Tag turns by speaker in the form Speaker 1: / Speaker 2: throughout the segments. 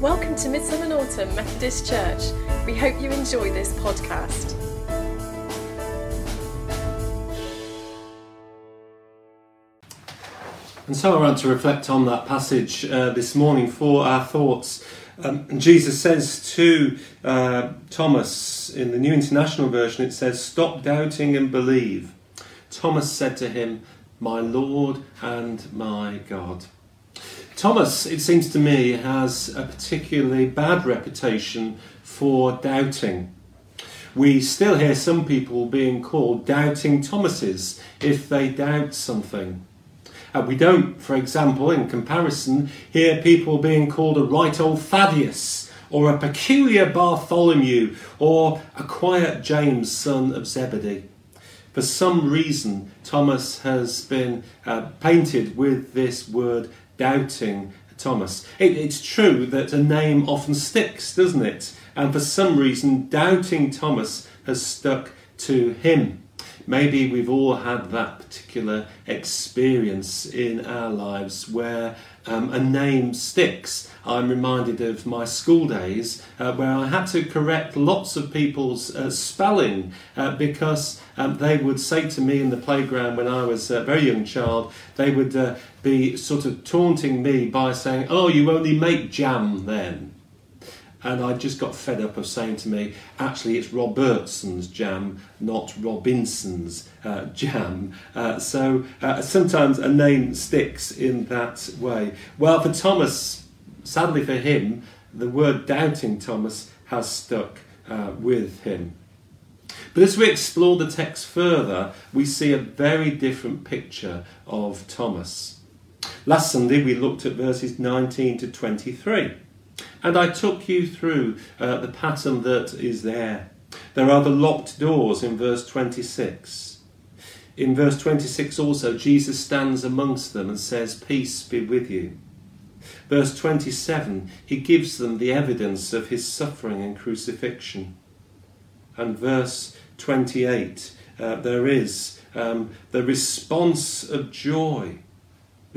Speaker 1: Welcome to Midsomer Norton Methodist Church. We hope you enjoy this podcast.
Speaker 2: And so I want to reflect on that passage uh, this morning for our thoughts. Um, Jesus says to uh, Thomas in the New International Version, it says, Stop doubting and believe. Thomas said to him, My Lord and my God. Thomas, it seems to me, has a particularly bad reputation for doubting. We still hear some people being called doubting Thomases if they doubt something. Uh, we don't, for example, in comparison, hear people being called a right old Thaddeus or a peculiar Bartholomew or a quiet James, son of Zebedee. For some reason, Thomas has been uh, painted with this word doubting Thomas. It, it's true that a name often sticks, doesn't it? And for some reason, doubting Thomas has stuck to him. Maybe we've all had that particular experience in our lives where um, a name sticks. I'm reminded of my school days uh, where I had to correct lots of people's uh, spelling uh, because um, they would say to me in the playground when I was a very young child, they would uh, be sort of taunting me by saying, Oh, you only make jam then and I just got fed up of saying to me, actually, it's Robertson's jam, not Robinson's uh, jam. Uh, so uh, sometimes a name sticks in that way. Well, for Thomas, sadly for him, the word doubting Thomas has stuck uh, with him. But as we explore the text further, we see a very different picture of Thomas. Last Sunday, we looked at verses 19 to 23. And I took you through uh, the pattern that is there. There are the locked doors in verse 26. In verse 26 also, Jesus stands amongst them and says, Peace be with you. Verse 27, he gives them the evidence of his suffering and crucifixion. And verse 28, uh, there is um, the response of joy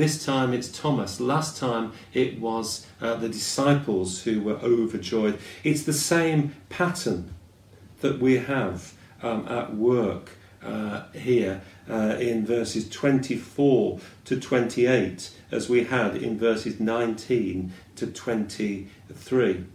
Speaker 2: this time it's Thomas. Last time it was uh, the disciples who were overjoyed. It's the same pattern that we have um, at work uh, here uh, in verses 24 to 28 as we had in verses 19 to 23.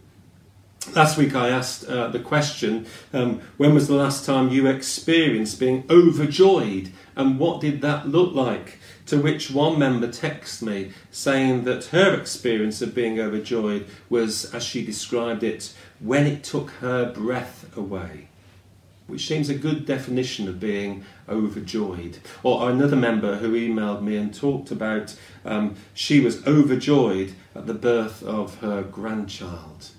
Speaker 2: Last week I asked uh, the question um, when was the last time you experienced being overjoyed and what did that look like? To which one member texted me saying that her experience of being overjoyed was, as she described it, when it took her breath away, which seems a good definition of being overjoyed. Or another member who emailed me and talked about um, she was overjoyed at the birth of her grandchild.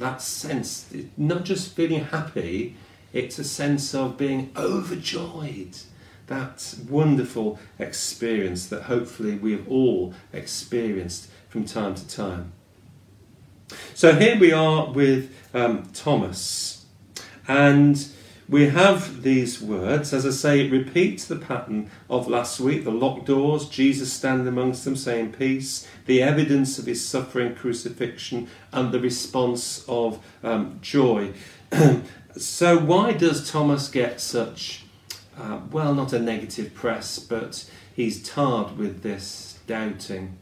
Speaker 2: That sense, not just feeling happy, it's a sense of being overjoyed that wonderful experience that hopefully we've all experienced from time to time. So here we are with um, Thomas, and we have these words. As I say, it repeats the pattern of last week the locked doors, Jesus standing amongst them saying peace, the evidence of his suffering, crucifixion, and the response of um, joy. so, why does Thomas get such uh, well, not a negative press, but he's tarred with this doubting.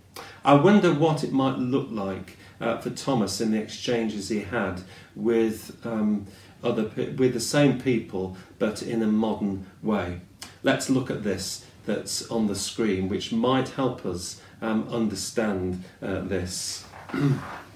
Speaker 2: I wonder what it might look like uh, for Thomas in the exchanges he had with um, other with the same people, but in a modern way. Let's look at this that's on the screen, which might help us um, understand uh, this.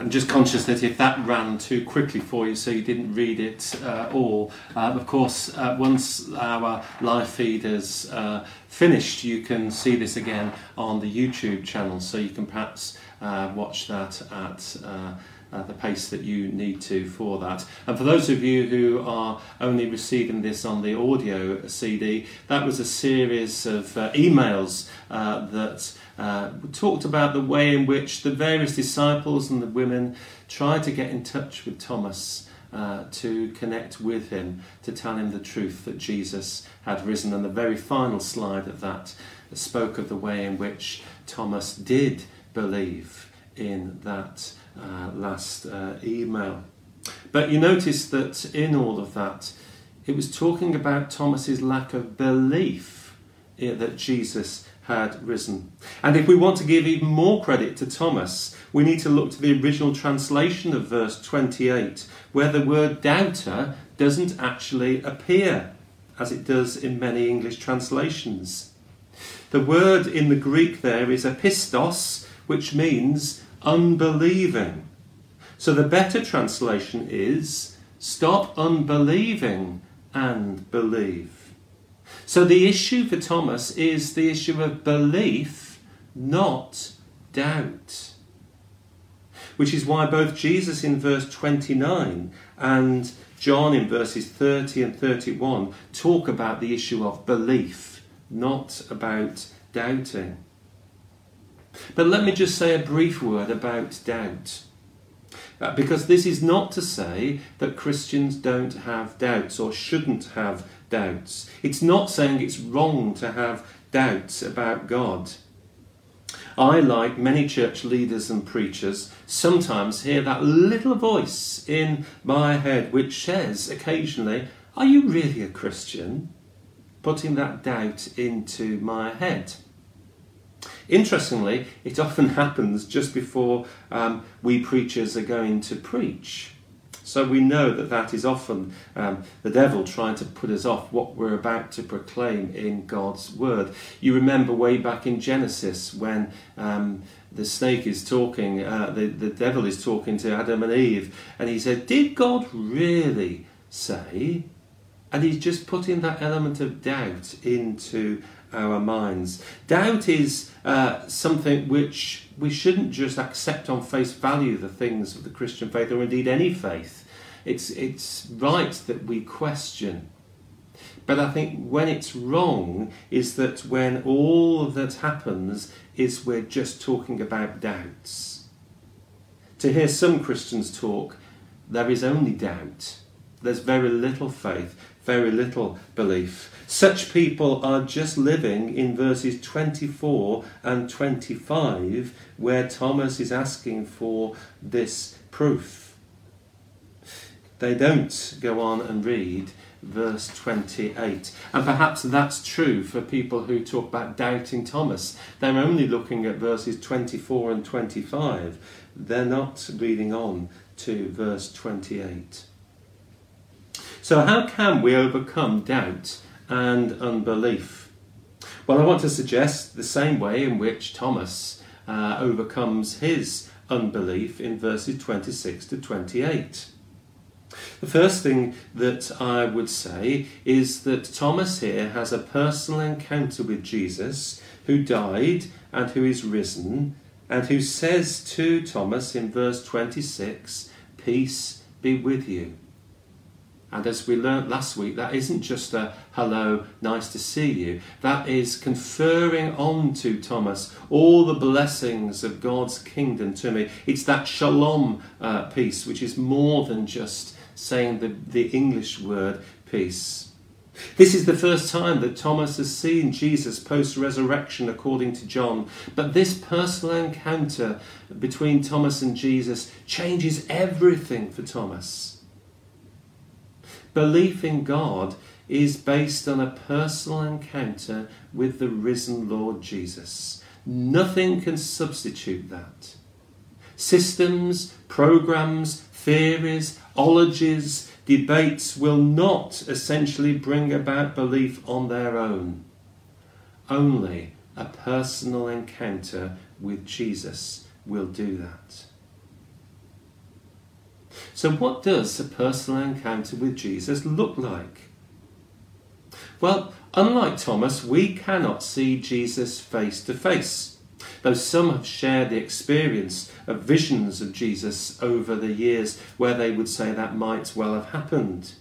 Speaker 2: I'm just conscious that if that ran too quickly for you, so you didn't read it uh, all, uh, of course, uh, once our live feed is uh, finished, you can see this again on the YouTube channel, so you can perhaps uh, watch that at uh, the pace that you need to for that. And for those of you who are only receiving this on the audio CD, that was a series of uh, emails uh, that uh, talked about the way in which the various disciples and the women tried to get in touch with Thomas. Uh, to connect with him, to tell him the truth that Jesus had risen. And the very final slide of that spoke of the way in which Thomas did believe in that uh, last uh, email. But you notice that in all of that, it was talking about Thomas's lack of belief that Jesus had risen. And if we want to give even more credit to Thomas, we need to look to the original translation of verse 28, where the word doubter doesn't actually appear, as it does in many English translations. The word in the Greek there is apistos, which means unbelieving. So the better translation is stop unbelieving and believe. So the issue for Thomas is the issue of belief, not doubt. Which is why both Jesus in verse 29 and John in verses 30 and 31 talk about the issue of belief, not about doubting. But let me just say a brief word about doubt. Uh, because this is not to say that Christians don't have doubts or shouldn't have doubts. It's not saying it's wrong to have doubts about God. I, like many church leaders and preachers, sometimes hear that little voice in my head which says occasionally, Are you really a Christian? Putting that doubt into my head. Interestingly, it often happens just before um, we preachers are going to preach. So we know that that is often um, the devil trying to put us off what we're about to proclaim in God's word. You remember way back in Genesis when um, the snake is talking, uh, the, the devil is talking to Adam and Eve, and he said, Did God really say? And he's just putting that element of doubt into our minds. Doubt is uh, something which we shouldn't just accept on face value the things of the Christian faith or indeed any faith. It's, it's right that we question. But I think when it's wrong is that when all that happens is we're just talking about doubts. To hear some Christians talk, there is only doubt. There's very little faith, very little belief. Such people are just living in verses 24 and 25, where Thomas is asking for this proof. They don't go on and read verse 28. And perhaps that's true for people who talk about doubting Thomas. They're only looking at verses 24 and 25. They're not reading on to verse 28. So, how can we overcome doubt and unbelief. Well, I want to suggest the same way in which Thomas uh, overcomes his unbelief in verses 26 to 28. The first thing that I would say is that Thomas here has a personal encounter with Jesus, who died and who is risen, and who says to Thomas in verse 26, Peace be with you. And as we learnt last week, that isn't just a hello, nice to see you. That is conferring on to Thomas all the blessings of God's kingdom to me. It's that shalom uh, peace, which is more than just saying the, the English word peace. This is the first time that Thomas has seen Jesus post resurrection, according to John. But this personal encounter between Thomas and Jesus changes everything for Thomas. Belief in God is based on a personal encounter with the risen Lord Jesus. Nothing can substitute that. Systems, programs, theories, ologies, debates will not essentially bring about belief on their own. Only a personal encounter with Jesus will do that. So, what does a personal encounter with Jesus look like? Well, unlike Thomas, we cannot see Jesus face to face, though some have shared the experience of visions of Jesus over the years where they would say that might well have happened.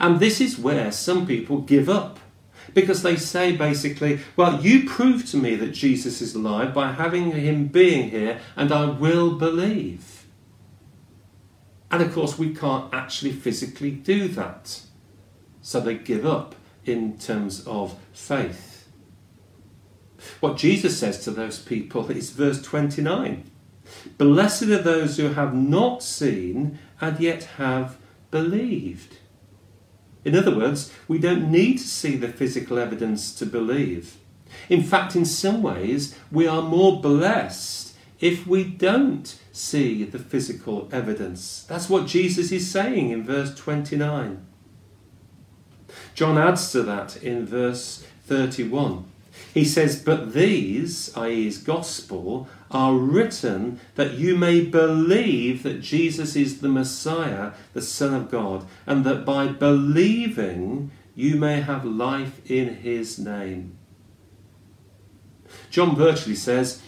Speaker 2: And this is where some people give up because they say basically, well, you prove to me that Jesus is alive by having him being here, and I will believe. And of course, we can't actually physically do that. So they give up in terms of faith. What Jesus says to those people is verse 29 Blessed are those who have not seen and yet have believed. In other words, we don't need to see the physical evidence to believe. In fact, in some ways, we are more blessed if we don't see the physical evidence. That's what Jesus is saying in verse 29. John adds to that in verse 31. He says, But these, i.e., his gospel, are written that you may believe that Jesus is the Messiah, the Son of God, and that by believing you may have life in his name. John virtually says,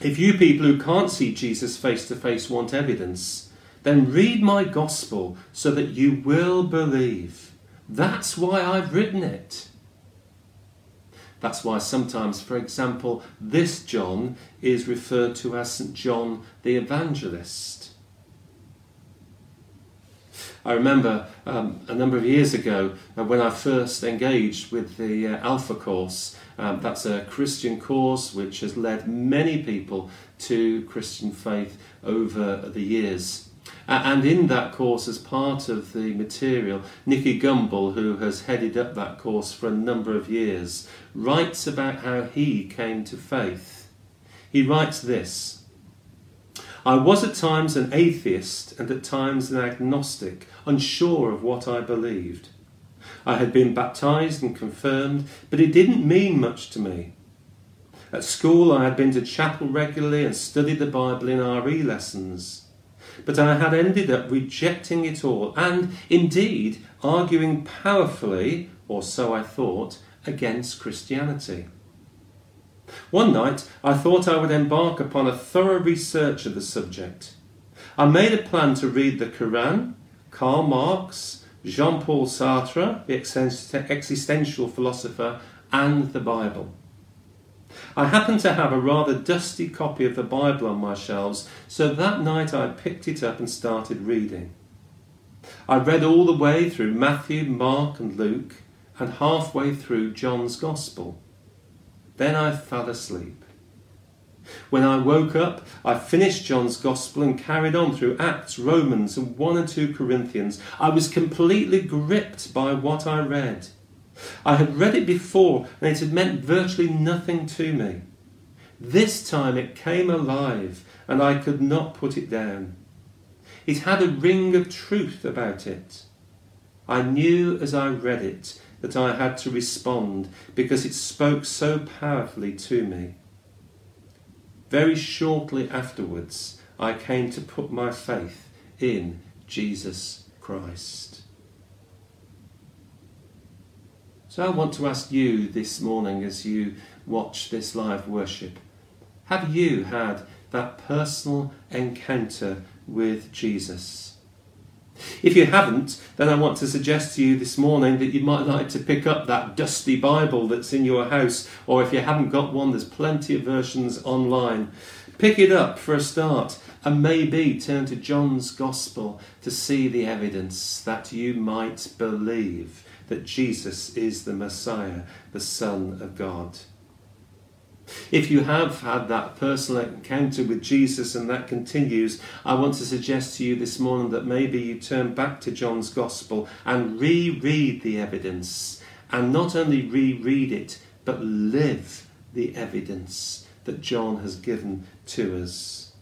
Speaker 2: if you people who can't see Jesus face to face want evidence, then read my gospel so that you will believe. That's why I've written it. That's why sometimes, for example, this John is referred to as St. John the Evangelist. I remember um, a number of years ago uh, when I first engaged with the uh, Alpha course. Um, that's a Christian course which has led many people to Christian faith over the years. And in that course, as part of the material, Nicky Gumbel, who has headed up that course for a number of years, writes about how he came to faith. He writes this I was at times an atheist and at times an agnostic, unsure of what I believed. I had been baptized and confirmed, but it didn't mean much to me. At school, I had been to chapel regularly and studied the Bible in RE lessons but I had ended up rejecting it all and, indeed, arguing powerfully, or so I thought, against Christianity. One night I thought I would embark upon a thorough research of the subject. I made a plan to read the Quran, Karl Marx, Jean Paul Sartre, the existential philosopher, and the Bible. I happened to have a rather dusty copy of the Bible on my shelves, so that night I picked it up and started reading. I read all the way through Matthew, Mark, and Luke, and halfway through John's Gospel. Then I fell asleep. When I woke up, I finished John's Gospel and carried on through Acts, Romans, and 1 and 2 Corinthians. I was completely gripped by what I read. I had read it before and it had meant virtually nothing to me. This time it came alive and I could not put it down. It had a ring of truth about it. I knew as I read it that I had to respond because it spoke so powerfully to me. Very shortly afterwards, I came to put my faith in Jesus Christ. So I want to ask you this morning as you watch this live worship have you had that personal encounter with Jesus? If you haven't, then I want to suggest to you this morning that you might like to pick up that dusty Bible that's in your house, or if you haven't got one, there's plenty of versions online. Pick it up for a start and maybe turn to John's Gospel to see the evidence that you might believe that Jesus is the Messiah, the Son of God. If you have had that personal encounter with Jesus and that continues, I want to suggest to you this morning that maybe you turn back to John's Gospel and reread the evidence, and not only reread it, but live the evidence that John has given to us.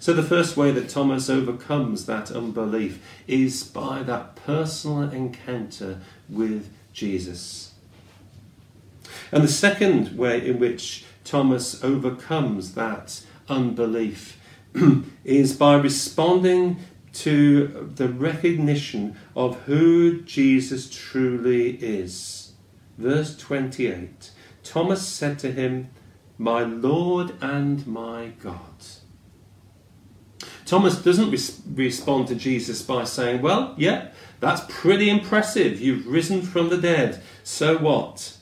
Speaker 2: So, the first way that Thomas overcomes that unbelief is by that personal encounter with Jesus. And the second way in which Thomas overcomes that unbelief is by responding to the recognition of who Jesus truly is. Verse 28 Thomas said to him, My Lord and my God. Thomas doesn't res- respond to Jesus by saying, Well, yeah, that's pretty impressive. You've risen from the dead. So what?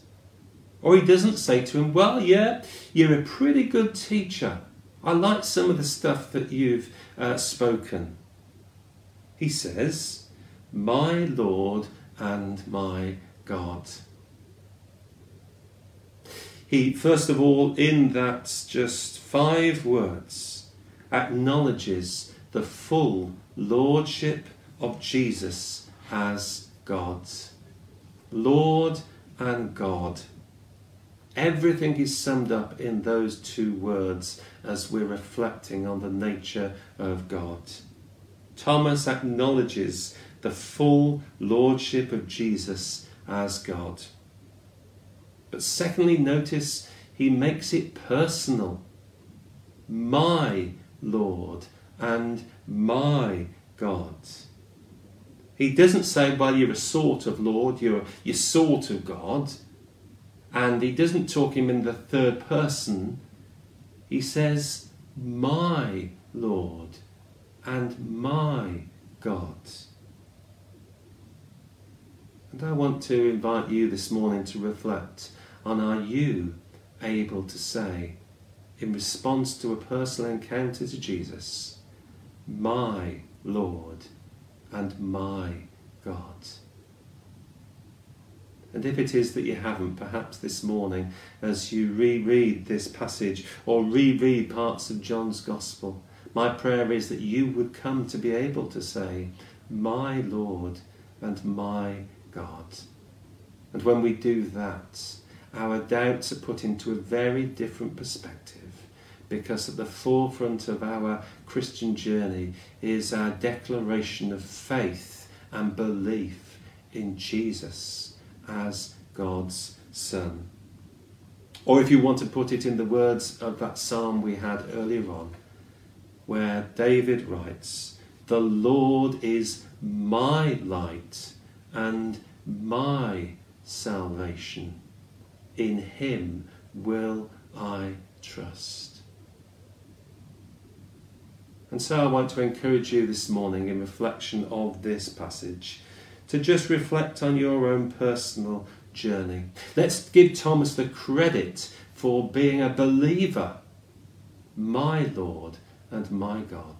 Speaker 2: Or he doesn't say to him, Well, yeah, you're a pretty good teacher. I like some of the stuff that you've uh, spoken. He says, My Lord and my God. He, first of all, in that just five words, acknowledges the full lordship of Jesus as God. Lord and God. Everything is summed up in those two words as we're reflecting on the nature of God. Thomas acknowledges the full lordship of Jesus as God. But secondly, notice he makes it personal. My Lord and my God. He doesn't say, well, you're a sort of Lord, you're, you're sort of God. And he doesn't talk him in the third person. He says, my Lord and my God. And I want to invite you this morning to reflect on are you able to say, in response to a personal encounter to Jesus, my Lord and my God? And if it is that you haven't, perhaps this morning, as you reread this passage or reread parts of John's Gospel, my prayer is that you would come to be able to say, My Lord and my God. And when we do that, our doubts are put into a very different perspective because at the forefront of our Christian journey is our declaration of faith and belief in Jesus as God's Son. Or if you want to put it in the words of that psalm we had earlier on, where David writes, The Lord is my light and my salvation. In him will I trust. And so I want to encourage you this morning in reflection of this passage to just reflect on your own personal journey. Let's give Thomas the credit for being a believer. My Lord and my God.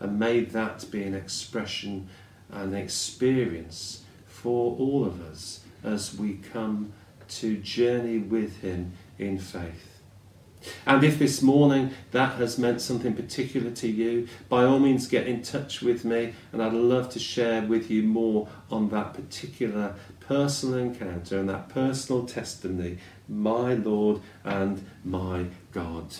Speaker 2: And may that be an expression, an experience for all of us as we come to journey with Him in faith. And if this morning that has meant something particular to you, by all means get in touch with me and I'd love to share with you more on that particular personal encounter and that personal testimony, my Lord and my God.